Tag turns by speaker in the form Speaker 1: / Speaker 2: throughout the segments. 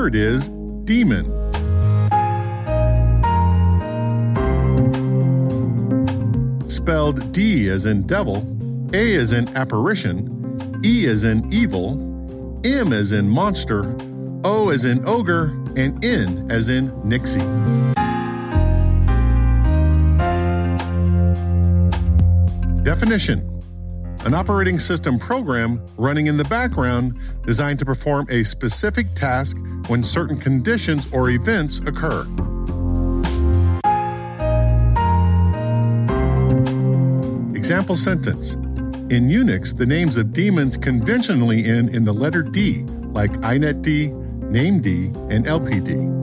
Speaker 1: Word is daemon. Spelled D as in devil, A as in apparition, E as in evil, M as in monster, O as in ogre, and N as in Nixie. Definition an operating system program running in the background designed to perform a specific task when certain conditions or events occur. Example sentence In Unix, the names of daemons conventionally end in the letter D, like inetd, named, and lpd.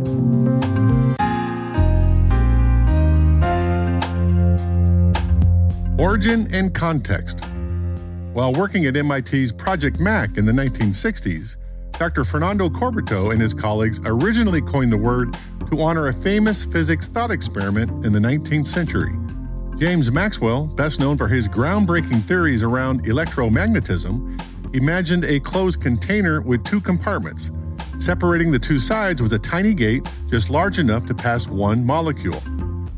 Speaker 1: Origin and context. While working at MIT's Project Mac in the 1960s, Dr. Fernando Corbato and his colleagues originally coined the word to honor a famous physics thought experiment in the 19th century. James Maxwell, best known for his groundbreaking theories around electromagnetism, imagined a closed container with two compartments. Separating the two sides was a tiny gate just large enough to pass one molecule.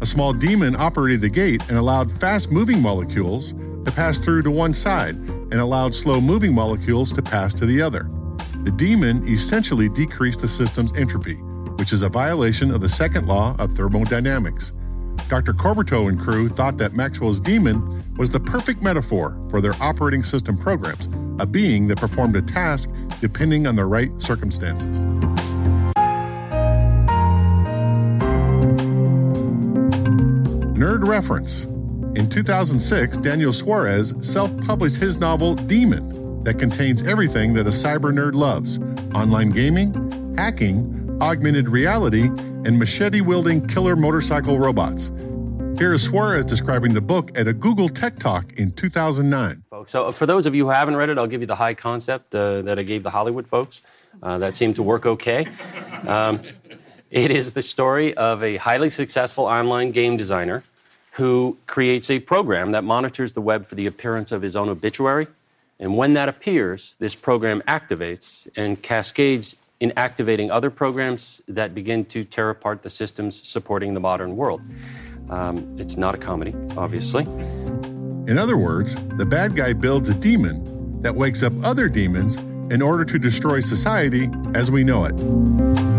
Speaker 1: A small demon operated the gate and allowed fast moving molecules to pass through to one side and allowed slow moving molecules to pass to the other. The demon essentially decreased the system's entropy, which is a violation of the second law of thermodynamics. Dr. Corbato and crew thought that Maxwell's demon was the perfect metaphor for their operating system programs, a being that performed a task depending on the right circumstances. Nerd reference in 2006, Daniel Suarez self published his novel Daemon, that contains everything that a cyber nerd loves online gaming, hacking, augmented reality, and machete wielding killer motorcycle robots. Here is Suarez describing the book at a Google Tech Talk in 2009.
Speaker 2: So, for those of you who haven't read it, I'll give you the high concept uh, that I gave the Hollywood folks. Uh, that seemed to work okay. Um, it is the story of a highly successful online game designer who creates a program that monitors the web for the appearance of his own obituary. And when that appears, this program activates and cascades in activating other programs that begin to tear apart the systems supporting the modern world. Um, it's not a comedy, obviously.
Speaker 1: In other words, the bad guy builds a daemon that wakes up other daemons in order to destroy society as we know it.